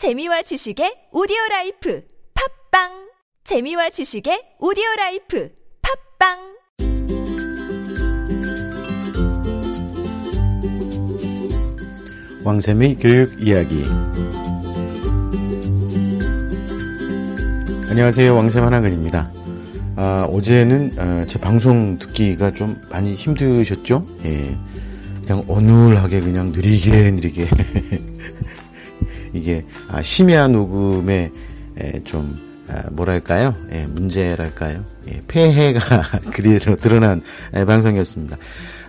재미와 지식의 오디오 라이프 팟빵. 재미와 지식의 오디오 라이프 팟빵. 왕샘의 교육 이야기. 안녕하세요. 왕샘 한학근입니다. 아, 어제는 아, 제 방송 듣기가 좀 많이 힘드셨죠? 예. 그냥 어눌하게 그냥 느리게 느리게 이게 아, 심야 녹음에 에, 좀 아, 뭐랄까요? 예, 문제랄까요? 예, 폐해가 그리로 드러난 예, 방송이었습니다.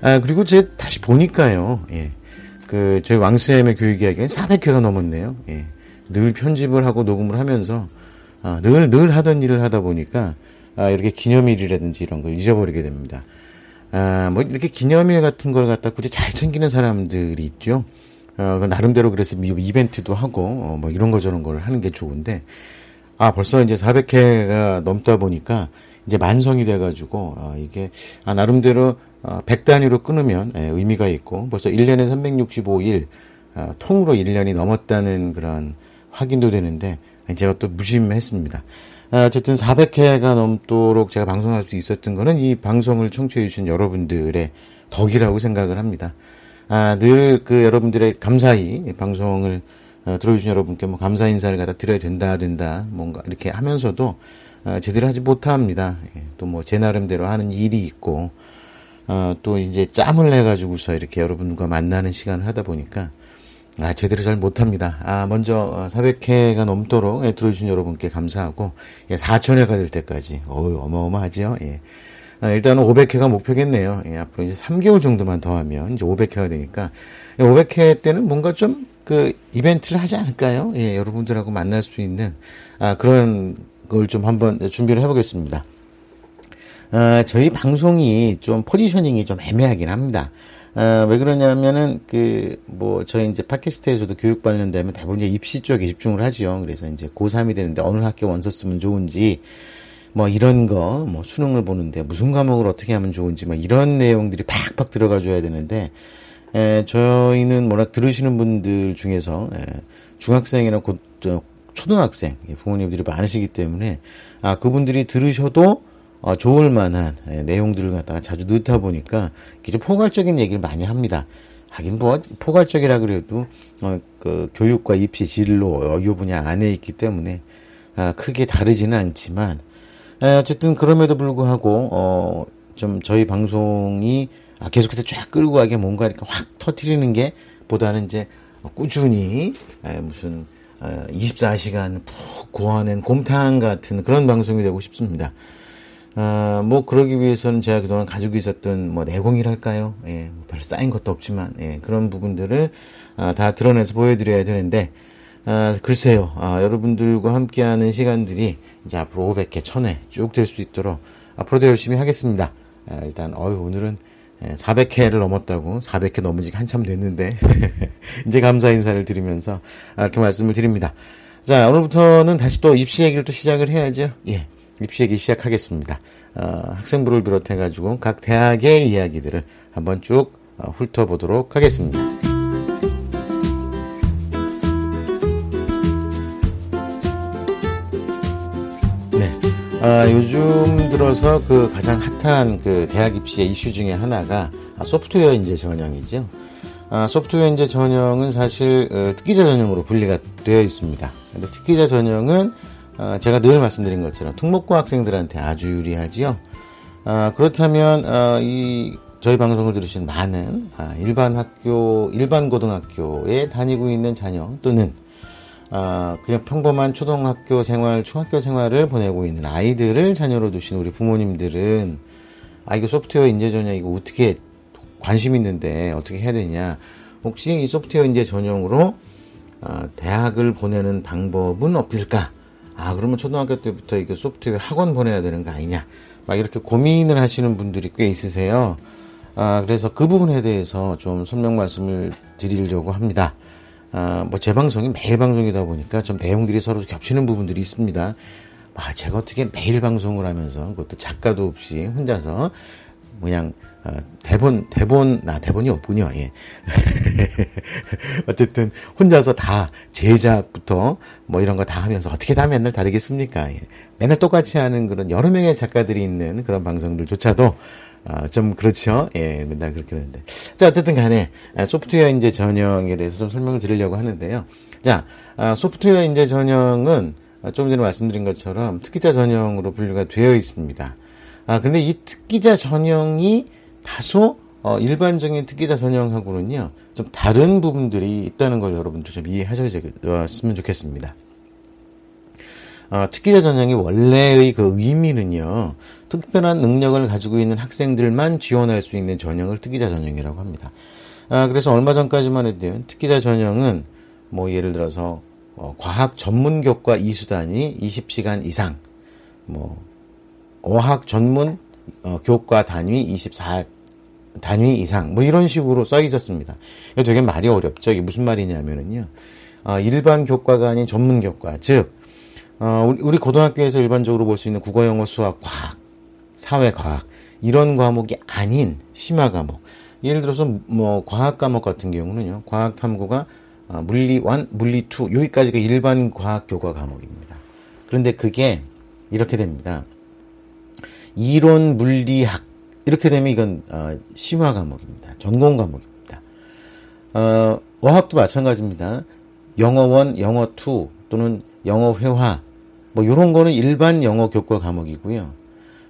아, 그리고 제 다시 보니까요. 예, 그 저희 왕쌤의 교육 이야기가 400회가 넘었네요. 예, 늘 편집을 하고 녹음을 하면서 아, 늘, 늘 하던 일을 하다 보니까 아, 이렇게 기념일이라든지 이런 걸 잊어버리게 됩니다. 아, 뭐 이렇게 기념일 같은 걸 갖다 굳이 잘 챙기는 사람들이 있죠. 어, 그 나름대로 그래서 이벤트도 하고 어, 뭐 이런 거 저런 걸 하는 게 좋은데 아 벌써 이제 400회가 넘다 보니까 이제 만성이 돼가지고 어, 이게 아 나름대로 어, 100 단위로 끊으면 예, 의미가 있고 벌써 1년에 365일 어, 통으로 1년이 넘었다는 그런 확인도 되는데 제가 또 무심했습니다. 아, 어쨌든 400회가 넘도록 제가 방송할 수 있었던 거는 이 방송을 청취해 주신 여러분들의 덕이라고 생각을 합니다. 아, 늘 그 여러분들의 감사히 방송을 어, 들어주신 여러분께 뭐 감사 인사를 갖다 드려야 된다, 된다, 뭔가 이렇게 하면서도 어, 제대로 하지 못합니다. 예, 또뭐 제 나름대로 하는 일이 있고, 어, 또 이제 짬을 내 가지고서 이렇게 여러분과 만나는 시간을 하다 보니까 아, 제대로 잘 못합니다. 아, 먼저 400회가 넘도록 예, 들어주신 여러분께 감사하고 예, 4천회가 될 때까지 어우, 어마어마하죠. 예. 아, 일단은 500회가 목표겠네요. 예, 앞으로 이제 3개월 정도만 더 하면 이제 500회가 되니까 500회 예, 때는 뭔가 좀 그 이벤트를 하지 않을까요? 예, 여러분들하고 만날 수 있는 아, 그런 걸 좀 한번 준비를 해보겠습니다. 아, 저희 방송이 좀 포지셔닝이 좀 애매하긴 합니다. 아, 왜 그러냐면은 그 뭐 저희 이제 팟캐스트에서도 교육 관련되면 대부분 이제 입시 쪽에 집중을 하죠. 그래서 이제 고3이 되는데 어느 학교 원서 쓰면 좋은지 뭐 이런 거 뭐 수능을 보는데 무슨 과목을 어떻게 하면 좋은지 뭐 이런 내용들이 팍팍 들어가 줘야 되는데 에, 저희는 뭐라 들으시는 분들 중에서 에, 중학생이나 곧 저, 초등학생 부모님들이 많으시기 때문에 아 그분들이 들으셔도 어, 좋을 만한 예, 내용들을 갖다가 자주 넣다 보니까 좀 포괄적인 얘기를 많이 합니다. 하긴 뭐 포괄적이라 그래도 어, 그 교육과 입시 진로 이 분야 안에 있기 때문에 아, 크게 다르지는 않지만 에, 어쨌든 그럼에도 불구하고 어, 좀 저희 방송이 아, 계속해서 쫙 끌고 가게 뭔가 이렇게 확 터트리는 게 보다는 이제 꾸준히 에, 무슨 어, 24시간 푹 구워낸 곰탕 같은 그런 방송이 되고 싶습니다. 아, 뭐, 그러기 위해서는 제가 그동안 가지고 있었던 뭐 내공이랄까요? 예, 뭐별 쌓인 것도 없지만, 예, 그런 부분들을 아, 다 드러내서 보여드려야 되는데, 아, 글쎄요, 아, 여러분들과 함께하는 시간들이 이제 앞으로 500회, 1000회 쭉 될 수 있도록 앞으로도 열심히 하겠습니다. 아, 일단, 어유 오늘은 400회를 예, 넘었다고, 400회 넘은 지 한참 됐는데, 이제 감사 인사를 드리면서, 아, 이렇게 말씀을 드립니다. 자, 오늘부터는 다시 또 입시 얘기를 또 시작을 해야죠. 예. 입시 얘기 시작하겠습니다. 어, 학생부를 비롯해 가지고 각 대학의 이야기들을 한번 쭉 어, 훑어보도록 하겠습니다. 아, 요즘 들어서 그 가장 핫한 그 대학 입시의 이슈 중에 하나가 소프트웨어 인재 전형이죠. 아, 소프트웨어 인재 전형은 사실 어, 특기자 전형으로 분리가 되어 있습니다. 근데 특기자 전형은 어, 제가 늘 말씀드린 것처럼 특목고 학생들한테 아주 유리하지요. 어, 그렇다면 어, 이 저희 방송을 들으신 많은 아, 일반 학교, 일반 고등학교에 다니고 있는 자녀 또는 어, 그냥 평범한 초등학교 생활, 중학교 생활을 보내고 있는 아이들을 자녀로 두신 우리 부모님들은 아 이거 소프트웨어 인재 전형 이거 어떻게 관심 있는데 어떻게 해야 되냐? 혹시 이 소프트웨어 인재 전형으로 어, 대학을 보내는 방법은 없을까? 아, 그러면 초등학교 때부터 이거 소프트웨어 학원 보내야 되는 거 아니냐. 막 이렇게 고민을 하시는 분들이 꽤 있으세요. 아, 그래서 그 부분에 대해서 좀 설명 말씀을 드리려고 합니다. 아, 뭐제 방송이 매일 방송이다 보니까 좀 내용들이 서로 겹치는 부분들이 있습니다. 아, 제가 어떻게 매일 방송을 하면서 그것도 작가도 없이 혼자서 그냥 어, 대본 대본 나 대본이 없군요. 예. 어쨌든 혼자서 다 제작부터 뭐 이런 거 다 하면서 어떻게 다 맨날 다르겠습니까? 예. 맨날 똑같이 하는 그런 여러 명의 작가들이 있는 그런 방송들조차도 어, 좀 그렇죠. 예, 맨날 그렇게 하는데. 자, 어쨌든 간에 아, 소프트웨어 인재 전형에 대해서 좀 설명을 드리려고 하는데요. 자, 아, 소프트웨어 인재 전형은 좀 전에 말씀드린 것처럼 특기자 전형으로 분류가 되어 있습니다. 아, 근데 이 특기자 전형이 다소 어, 일반적인 특기자 전형하고는요, 좀 다른 부분들이 있다는 걸 여러분들 좀 이해하셨으면 좋겠습니다. 어, 특기자 전형이 원래의 그 의미는요, 특별한 능력을 가지고 있는 학생들만 지원할 수 있는 전형을 특기자 전형이라고 합니다. 아, 그래서 얼마 전까지만 해도 특기자 전형은 뭐 예를 들어서 어, 과학 전문 교과 이수단이 20시간 이상, 뭐 어학 전문 어, 교과 단위 24 단위 이상 뭐 이런 식으로 써 있었습니다. 이거 되게 말이 어렵죠. 이게 무슨 말이냐면은요. 어, 일반 교과가 아닌 전문 교과, 즉 어, 우리, 고등학교에서 일반적으로 볼 수 있는 국어, 영어, 수학, 과학, 사회, 과학 이런 과목이 아닌 심화 과목. 예를 들어서 뭐 과학 과목 같은 경우는요. 과학 탐구가 어, 물리 1, 물리 2 여기까지가 일반 과학 교과 과목입니다. 그런데 그게 이렇게 됩니다. 이론 물리학 이렇게 되면 이건 어, 심화 과목입니다. 전공 과목입니다. 어, 어학도 마찬가지입니다. 영어 one, 영어 two 또는 영어 회화 뭐 이런 거는 일반 영어 교과 과목이고요.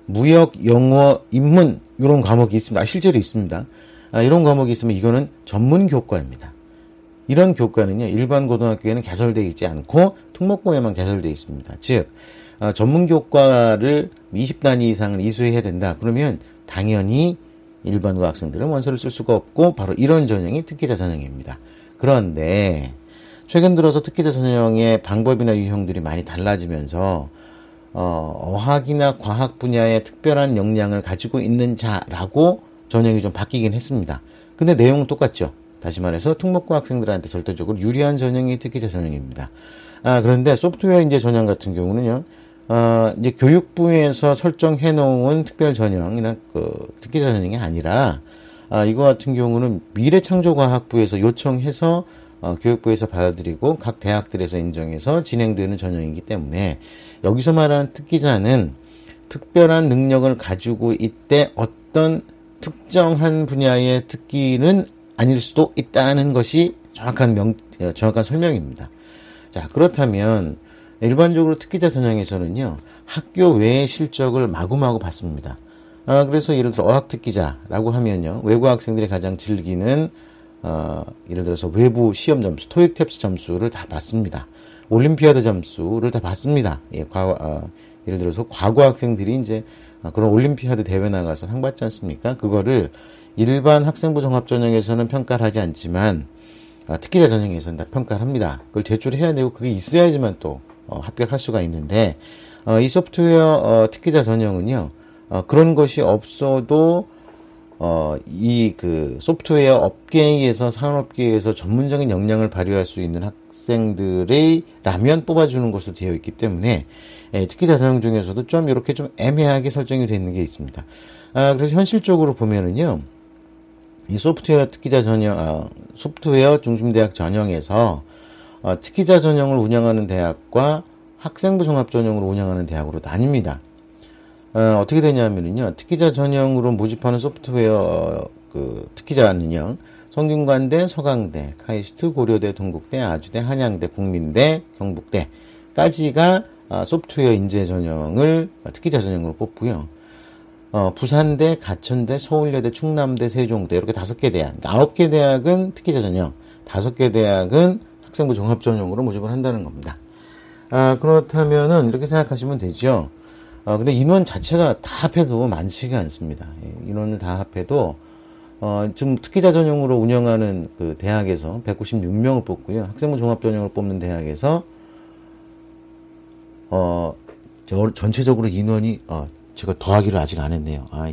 무역, 영어, 인문 이런 과목이 있습니다. 아, 실제로 있습니다. 아, 이런 과목이 있으면 이거는 전문 교과입니다. 이런 교과는요 일반 고등학교에는 개설되어 있지 않고 특목고에만 개설되어 있습니다. 즉 어, 전문 교과를 20단위 이상을 이수해야 된다. 그러면 당연히 일반고 학생들은 원서를 쓸 수가 없고 바로 이런 전형이 특기자 전형입니다. 그런데 최근 들어서 특기자 전형의 방법이나 유형들이 많이 달라지면서 어, 어학이나 과학 분야의 특별한 역량을 가지고 있는 자라고 전형이 좀 바뀌긴 했습니다. 근데 내용은 똑같죠. 다시 말해서 특목고 학생들한테 절대적으로 유리한 전형이 특기자 전형입니다. 아, 그런데 소프트웨어 인재 전형 같은 경우는요, 어, 이제 교육부에서 설정해 놓은 특별 전형이나 그 특기자 전형이 아니라 아, 이거 같은 경우는 미래창조과학부에서 요청해서 어, 교육부에서 받아들이고 각 대학들에서 인정해서 진행되는 전형이기 때문에 여기서 말하는 특기자는 특별한 능력을 가지고 있대 어떤 특정한 분야의 특기는 아닐 수도 있다는 것이 정확한 명, 어, 정확한 설명입니다. 자, 그렇다면 일반적으로 특기자 전형에서는요, 학교 외의 실적을 마구마구 받습니다. 아, 그래서 예를 들어 어학 특기자라고 하면요, 외국 학생들이 가장 즐기는 어, 예를 들어서 외부 시험 점수, 토익 탭스 점수를 다 받습니다. 올림피아드 점수를 다 받습니다. 예, 과, 어, 예를 들어서 과거 학생들이 이제 그런 올림피아드 대회 나가서 상 받지 않습니까? 그거를 일반 학생부 종합 전형에서는 평가를 하지 않지만 어, 특기자 전형에서는 다 평가를 합니다. 그걸 제출해야 되고 그게 있어야지만 또 어, 합격할 수가 있는데 어, 이 소프트웨어 어, 특기자 전형은요 어, 그런 것이 없어도 어, 이 그 소프트웨어 업계에서 산업계에서 전문적인 역량을 발휘할 수 있는 학생들의 라면 뽑아주는 것으로 되어 있기 때문에 예, 특기자 전형 중에서도 좀 이렇게 좀 애매하게 설정이 되어 있는 게 있습니다. 아, 그래서 현실적으로 보면은요, 이 소프트웨어 특기자 전형, 아, 소프트웨어 중심대학 전형에서 어, 특기자 전형을 운영하는 대학과 학생부 종합 전형으로 운영하는 대학으로 나뉩니다. 어, 떻게 되냐면요. 특기자 전형으로 모집하는 소프트웨어 어, 그 특기자는요. 성균관대, 서강대, 카이스트, 고려대, 동국대, 아주대, 한양대, 국민대, 경북대까지가 아, 소프트웨어 인재 전형을 특기자 전형으로 뽑고요. 어, 부산대, 가천대, 서울여대, 충남대, 세종대 이렇게 다섯 개 대학, 아홉 개 대학은 특기자 전형, 다섯 개 대학은 학생부 종합 전형으로 모집을 한다는 겁니다. 아, 그렇다면은 이렇게 생각하시면 되죠. 어, 근데 인원 자체가 다 합해도 많지가 않습니다. 예, 인원을 다 합해도 어, 지금 특기자 전형으로 운영하는 그 대학에서 196명을 뽑고요. 학생부 종합 전형을 뽑는 대학에서 어, 저, 전체적으로 인원이 어, 제가 더하기를 아직 안 했네요. 아,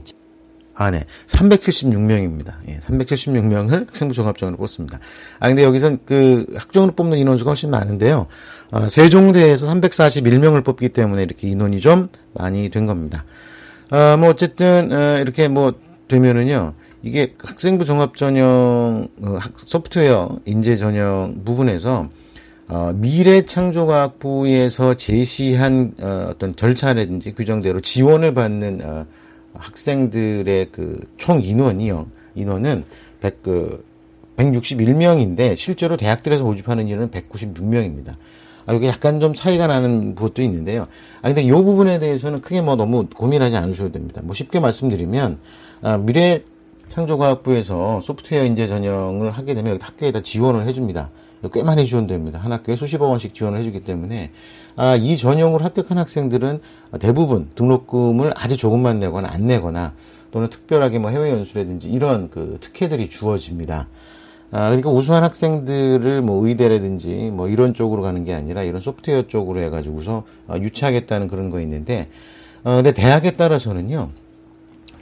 아, 네. 376명입니다. 예, 376명을 학생부 종합전으로 뽑습니다. 아, 근데 여기선 그 학종으로 뽑는 인원수가 훨씬 많은데요. 아, 세종대에서 341명을 뽑기 때문에 이렇게 인원이 좀 많이 된 겁니다. 아, 뭐, 어쨌든, 어, 이렇게 뭐, 되면은요, 이게 학생부 종합 전형 어, 소프트웨어 인재 전형 부분에서 어, 미래창조과학부에서 제시한 어, 어떤 절차라든지 규정대로 지원을 받는 어, 학생들의 그 총 인원이요. 인원은 100, 그 161명인데 실제로 대학들에서 모집하는 인원은 196명입니다. 아, 이게 약간 좀 차이가 나는 부분도 있는데요. 아, 근데 이 부분에 대해서는 크게 뭐 너무 고민하지 않으셔도 됩니다. 뭐 쉽게 말씀드리면, 아, 미래 창조과학부에서 소프트웨어 인재 전형을 하게 되면 학교에다 지원을 해줍니다. 꽤 많이 지원됩니다. 한 학교에 수십억 원씩 지원을 해주기 때문에 아, 이 전형으로 합격한 학생들은 대부분 등록금을 아주 조금만 내거나 안 내거나 또는 특별하게 뭐 해외 연수라든지 이런 그 특혜들이 주어집니다. 아, 그러니까 우수한 학생들을 뭐 의대라든지 뭐 이런 쪽으로 가는 게 아니라 이런 소프트웨어 쪽으로 해가지고서 어, 유치하겠다는 그런 거 있는데, 어, 근데 대학에 따라서는요,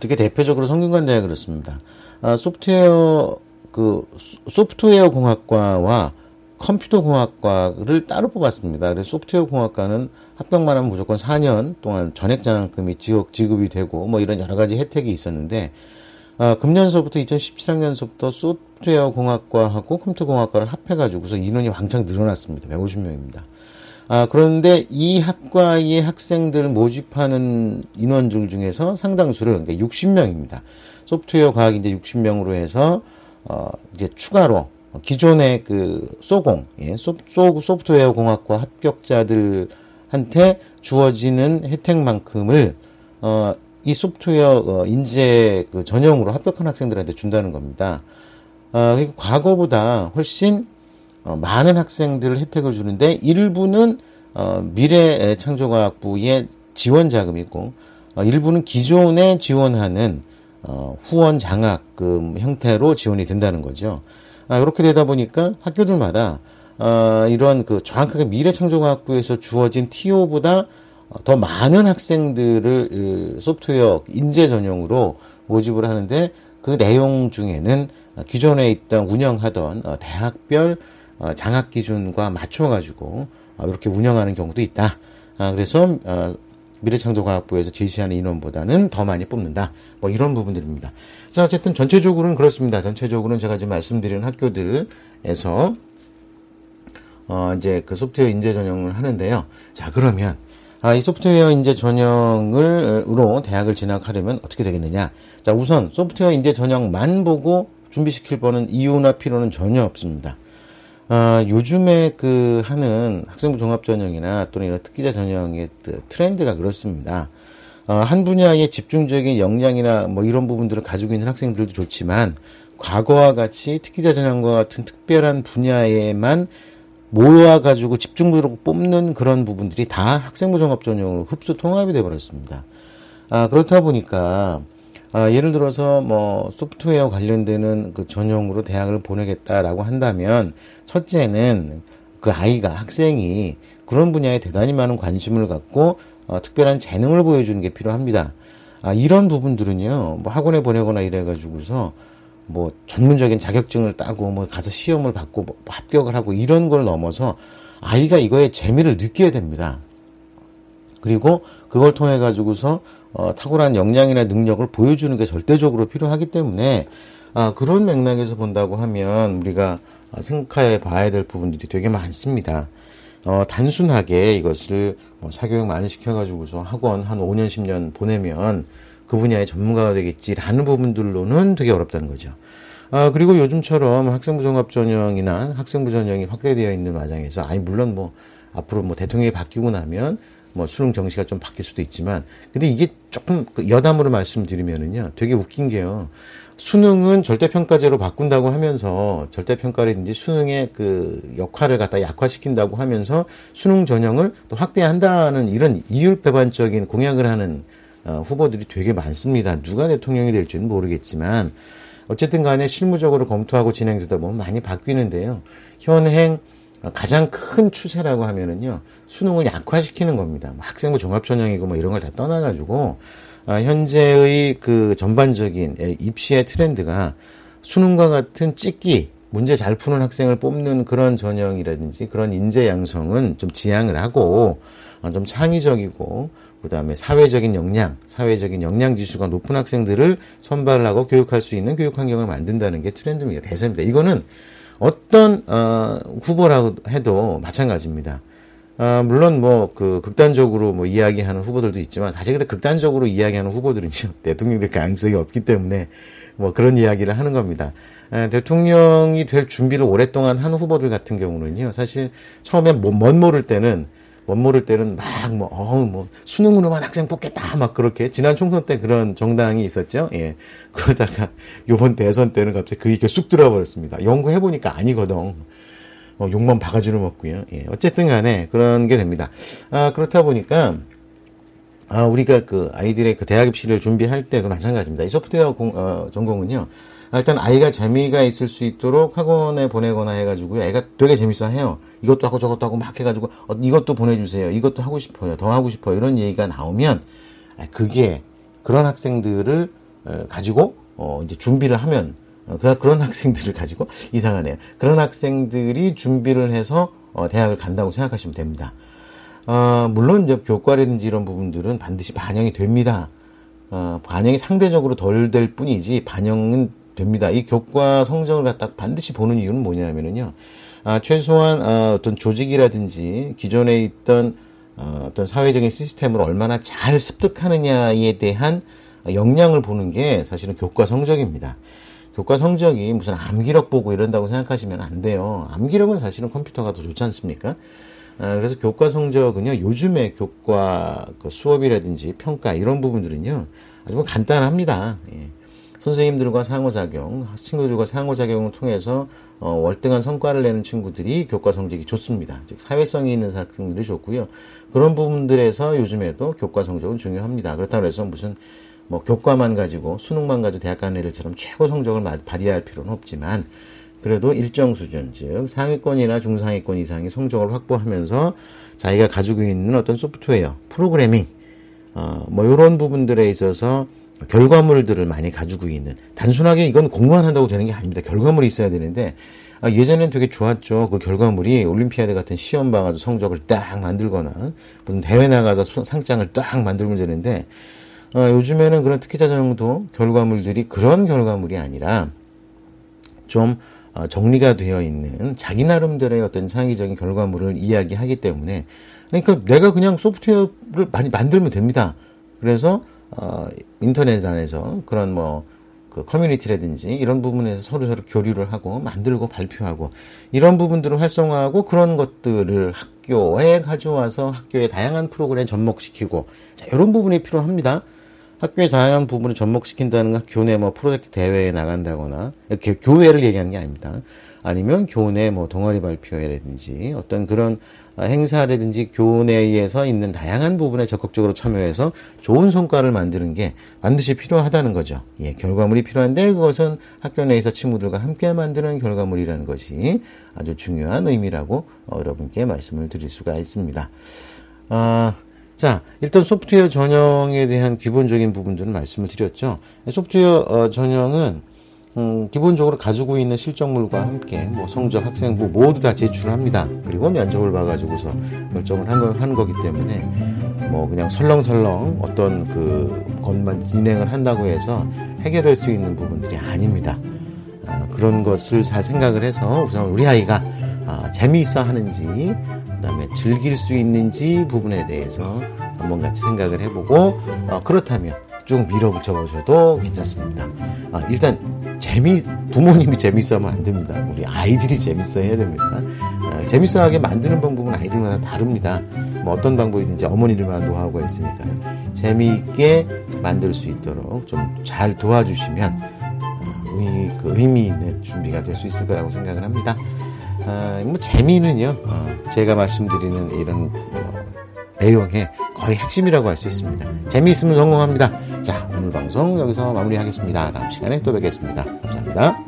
특히 대표적으로 성균관 대학 그렇습니다. 아, 소프트웨어, 그, 소프트웨어 공학과와 컴퓨터 공학과를 따로 뽑았습니다. 그래서 소프트웨어 공학과는 합격만 하면 무조건 4년 동안 전액 장학금이 지급, 지급이 되고 뭐 이런 여러 가지 혜택이 있었는데, 아, 금년서부터 2017학년서부터 소프트웨어 공학과하고 컴퓨터 공학과를 합해가지고서 인원이 왕창 늘어났습니다. 150명입니다. 아, 그런데 이 학과의 학생들 모집하는 인원들 중에서 상당수를, 그러니까 60명입니다. 소프트웨어 과학 이제 60명으로 해서, 어, 이제 추가로 기존의 그 소공, 예, 소, 소, 소 프트웨어 공학과 합격자들한테 주어지는 혜택만큼을, 어, 이 소프트웨어 어, 인재 그 전형으로 합격한 학생들한테 준다는 겁니다. 어, 과거보다 훨씬 어, 많은 학생들 혜택을 주는데 일부는 어, 미래 창조과학부의 지원 자금이고 어, 일부는 기존에 지원하는 어, 후원 장학금 형태로 지원이 된다는 거죠. 아, 이렇게 되다 보니까 학교들마다 어, 이런 그 정확하게 미래창조과학부에서 주어진 TO보다 더 많은 학생들을 소프트웨어 인재 전용으로 모집을 하는데 그 내용 중에는 기존에 있던 운영하던 어, 대학별 어, 장학 기준과 맞춰 가지고 어, 이렇게 운영하는 경우도 있다. 아, 그래서 미래창조과학부에서 제시하는 인원보다는 더 많이 뽑는다. 뭐 이런 부분들입니다. 자, 어쨌든 전체적으로는 그렇습니다. 전체적으로는 제가 지금 말씀드리는 학교들에서 어, 이제 그 소프트웨어 인재 전형을 하는데요. 자, 그러면 아, 이 소프트웨어 인재 전형으로 대학을 진학하려면 어떻게 되겠느냐? 자, 우선 소프트웨어 인재 전형만 보고 준비시킬 뻔은 이유나 필요는 전혀 없습니다. 아, 요즘에 그 하는 학생부 종합 전형이나 또는 이런 특기자 전형의 그 트렌드가 그렇습니다. 어, 한 분야의 집중적인 역량이나 뭐 이런 부분들을 가지고 있는 학생들도 좋지만 과거와 같이 특기자 전형과 같은 특별한 분야에만 모여가지고 집중적으로 뽑는 그런 부분들이 다 학생부 종합 전형으로 흡수 통합이 돼버렸습니다. 아, 그렇다 보니까, 아, 예를 들어서 뭐 소프트웨어 관련되는 그 전형으로 대학을 보내겠다라고 한다면, 첫째는 그 아이가, 학생이 그런 분야에 대단히 많은 관심을 갖고, 어, 특별한 재능을 보여주는 게 필요합니다. 아, 이런 부분들은요, 뭐 학원에 보내거나 이래가지고서, 뭐 전문적인 자격증을 따고 뭐 가서 시험을 받고 뭐 합격을 하고 이런 걸 넘어서 아이가 이거에 재미를 느껴야 됩니다. 그리고 그걸 통해 가지고서 어, 탁월한 역량이나 능력을 보여주는 게 절대적으로 필요하기 때문에 아, 그런 맥락에서 본다고 하면 우리가 생각해 봐야 될 부분들이 되게 많습니다. 어, 단순하게 이것을 뭐 사교육 많이 시켜가지고서 학원 한 5년, 10년 보내면 그 분야의 전문가가 되겠지라는 부분들로는 되게 어렵다는 거죠. 아, 그리고 요즘처럼 학생부 종합 전형이나 학생부 전형이 확대되어 있는 과정에서, 아니, 물론 뭐, 앞으로 뭐 대통령이 바뀌고 나면 뭐 수능 정시가 좀 바뀔 수도 있지만, 근데 이게 조금 그 여담으로 말씀드리면은요, 되게 웃긴 게요. 수능은 절대평가제로 바꾼다고 하면서 절대평가라든지 수능의 그 역할을 갖다 약화시킨다고 하면서 수능 전형을 또 확대한다는 이런 이율배반적인 공약을 하는 어, 후보들이 되게 많습니다. 누가 대통령이 될지는 모르겠지만 어쨌든 간에 실무적으로 검토하고 진행되다 보면 많이 바뀌는데요. 현행 가장 큰 추세라고 하면은요 수능을 약화시키는 겁니다. 뭐 학생부 종합전형이고 뭐 이런 걸 다 떠나가지고 아, 현재의 그 전반적인 입시의 트렌드가 수능과 같은 찍기 문제 잘 푸는 학생을 뽑는 그런 전형이라든지 그런 인재 양성은 좀 지양을 하고 어, 좀 창의적이고 그다음에 사회적인 역량, 사회적인 역량 지수가 높은 학생들을 선발하고 교육할 수 있는 교육 환경을 만든다는 게 트렌드입니다. 대세입니다. 이거는 어떤 어, 후보라고 해도 마찬가지입니다. 아, 물론 뭐, 그, 극단적으로 뭐 이야기하는 후보들도 있지만, 사실 근데 극단적으로 이야기하는 후보들은요, 대통령 될 가능성이 없기 때문에, 뭐 그런 이야기를 하는 겁니다. 아, 대통령이 될 준비를 오랫동안 한 후보들 같은 경우는요, 사실 처음에 뭐, 멋 모를 때는, 멋 모를 때는 막 뭐, 어, 뭐, 수능으로만 학생 뽑겠다, 막 그렇게, 지난 총선 때 그런 정당이 있었죠, 예. 그러다가, 요번 대선 때는 갑자기 그게 이렇게 쑥 들어버렸습니다. 연구해보니까 아니거든. 어, 욕만 바가지로 먹고요. 예, 어쨌든 간에 그런 게 됩니다. 아, 그렇다 보니까, 아, 우리가 그 아이들의 그 대학 입시를 준비할 때도 마찬가지입니다. 이 소프트웨어 공, 어, 전공은요. 아, 일단 아이가 재미가 있을 수 있도록 학원에 보내거나 해가지고요. 애가 되게 재밌어 해요. 이것도 하고 저것도 하고 막 해가지고, 어, 이것도 보내주세요. 이것도 하고 싶어요. 더 하고 싶어요. 이런 얘기가 나오면, 아, 그게 그런 학생들을 어, 가지고, 어, 이제 준비를 하면 어, 그런 학생들을 가지고 이상하네요. 그런 학생들이 준비를 해서 어, 대학을 간다고 생각하시면 됩니다. 어, 물론 이제 교과라든지 이런 부분들은 반드시 반영이 됩니다. 어, 반영이 상대적으로 덜 될 뿐이지 반영은 됩니다. 이 교과 성적을 갖다 반드시 보는 이유는 뭐냐면은요. 아, 최소한 어, 어떤 조직이라든지 기존에 있던 어, 어떤 사회적인 시스템을 얼마나 잘 습득하느냐에 대한 역량을 보는 게 사실은 교과 성적입니다. 교과 성적이 무슨 암기력 보고 이런다고 생각하시면 안 돼요. 암기력은 사실은 컴퓨터가 더 좋지 않습니까? 아, 그래서 교과 성적은요, 요즘에 교과 그 수업이라든지 평가 이런 부분들은요, 아주 간단합니다. 예. 선생님들과 상호작용, 친구들과 상호작용을 통해서 어, 월등한 성과를 내는 친구들이 교과 성적이 좋습니다. 즉 사회성이 있는 학생들이 좋고요. 그런 부분들에서 요즘에도 교과 성적은 중요합니다. 그렇다고 해서 무슨 뭐 교과만 가지고 수능만 가지고 대학 가는 애들처럼 최고 성적을 발휘할 필요는 없지만 그래도 일정 수준 즉 상위권이나 중상위권 이상의 성적을 확보하면서 자기가 가지고 있는 어떤 소프트웨어 프로그래밍 어 뭐 이런 부분들에 있어서 결과물들을 많이 가지고 있는 단순하게 이건 공부만 한다고 되는 게 아닙니다 결과물이 있어야 되는데 아, 예전엔 되게 좋았죠. 그 결과물이 올림피아드 같은 시험 봐가지고 성적을 딱 만들거나 무슨 대회 나가서 상장을 딱 만들면 되는데 어, 요즘에는 그런 특기자 전형도 결과물들이 그런 결과물이 아니라 좀 어, 정리가 되어 있는 자기 나름대로의 어떤 창의적인 결과물을 이야기하기 때문에 그러니까 내가 그냥 소프트웨어를 많이 만들면 됩니다. 그래서 어, 인터넷 안에서 그런 뭐 그 커뮤니티라든지 이런 부분에서 서로 서로 교류를 하고 만들고 발표하고 이런 부분들을 활성화하고 그런 것들을 학교에 가져와서 학교의 다양한 프로그램에 접목시키고 자 이런 부분이 필요합니다. 학교의 다양한 부분을 접목시킨다는 건 교내 뭐 프로젝트 대회에 나간다거나 이렇게 교회를 얘기하는 게 아닙니다. 아니면 교내 뭐 동아리 발표회라든지 어떤 그런 행사라든지 교내에서 있는 다양한 부분에 적극적으로 참여해서 좋은 성과를 만드는 게 반드시 필요하다는 거죠. 예, 결과물이 필요한데 그것은 학교 내에서 친구들과 함께 만드는 결과물이라는 것이 아주 중요한 의미라고 어, 여러분께 말씀을 드릴 수가 있습니다. 아, 자, 일단 소프트웨어 전형에 대한 기본적인 부분들은 말씀을 드렸죠. 소프트웨어 어, 전형은 음, 기본적으로 가지고 있는 실적물과 함께 뭐 성적, 학생부 모두 다 제출을 합니다. 그리고 면접을 봐가지고서 결정을 한 거, 하는 거기 때문에 뭐 그냥 설렁설렁 어떤 그 것만 진행을 한다고 해서 해결할 수 있는 부분들이 아닙니다. 아, 그런 것을 잘 생각을 해서 우선 우리 아이가 아, 재미있어 하는지 그다음에 즐길 수 있는지 부분에 대해서 한번 같이 생각을 해보고 어, 그렇다면 쭉 밀어붙여 보셔도 괜찮습니다. 아, 일단 재미 부모님이 재밌어하면 안 됩니다. 우리 아이들이 재밌어 해야 됩니다. 아, 재밌어하게 만드는 방법은 아이들마다 다릅니다. 뭐 어떤 방법이든지 어머니들마다 노하우가 있으니까요. 재미있게 만들 수 있도록 좀 잘 도와주시면 어, 의, 그 의미 있는 준비가 될 수 있을 거라고 생각을 합니다. 아, 뭐 재미는요, 어, 제가 말씀드리는 이런 어, 내용의 거의 핵심이라고 할 수 있습니다. 재미있으면 성공합니다. 자, 오늘 방송 여기서 마무리하겠습니다. 다음 시간에 또 뵙겠습니다. 감사합니다.